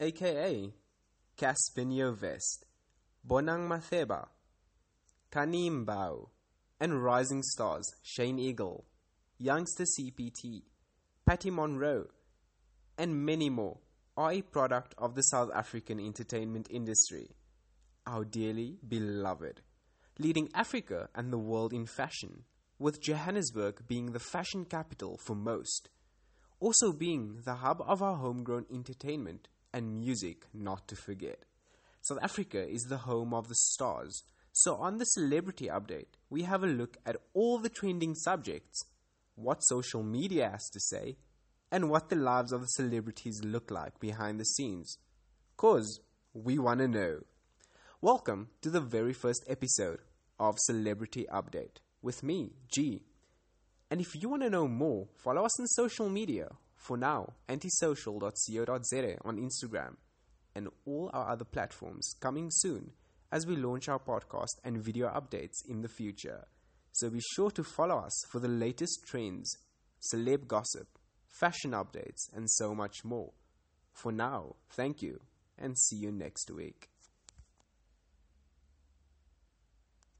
aka Cassper Nyovest, Bonang Matheba, Khanyi Mbau, and rising stars Shane Eagle, Youngsta CPT, Patty Monroe, and many more are a product of the South African entertainment industry, our dearly beloved, leading Africa and the world in fashion, with Johannesburg being the fashion capital for most, also being the hub of our homegrown entertainment and music not to forget. South Africa is the home of the stars, so on the celebrity update, we have a look at all the trending subjects, what social media has to say, and what the lives of the celebrities look like behind the scenes. Cause we want to know. Welcome to the very first episode of Celebrity Update with me, G. And if you want to know more, follow us on social media. For now, antisocial.co.za on Instagram and all our other platforms coming soon as we launch our podcast and video updates in the future. So be sure to follow us for the latest trends, celeb gossip, fashion updates, and so much more. For now, thank you and see you next week.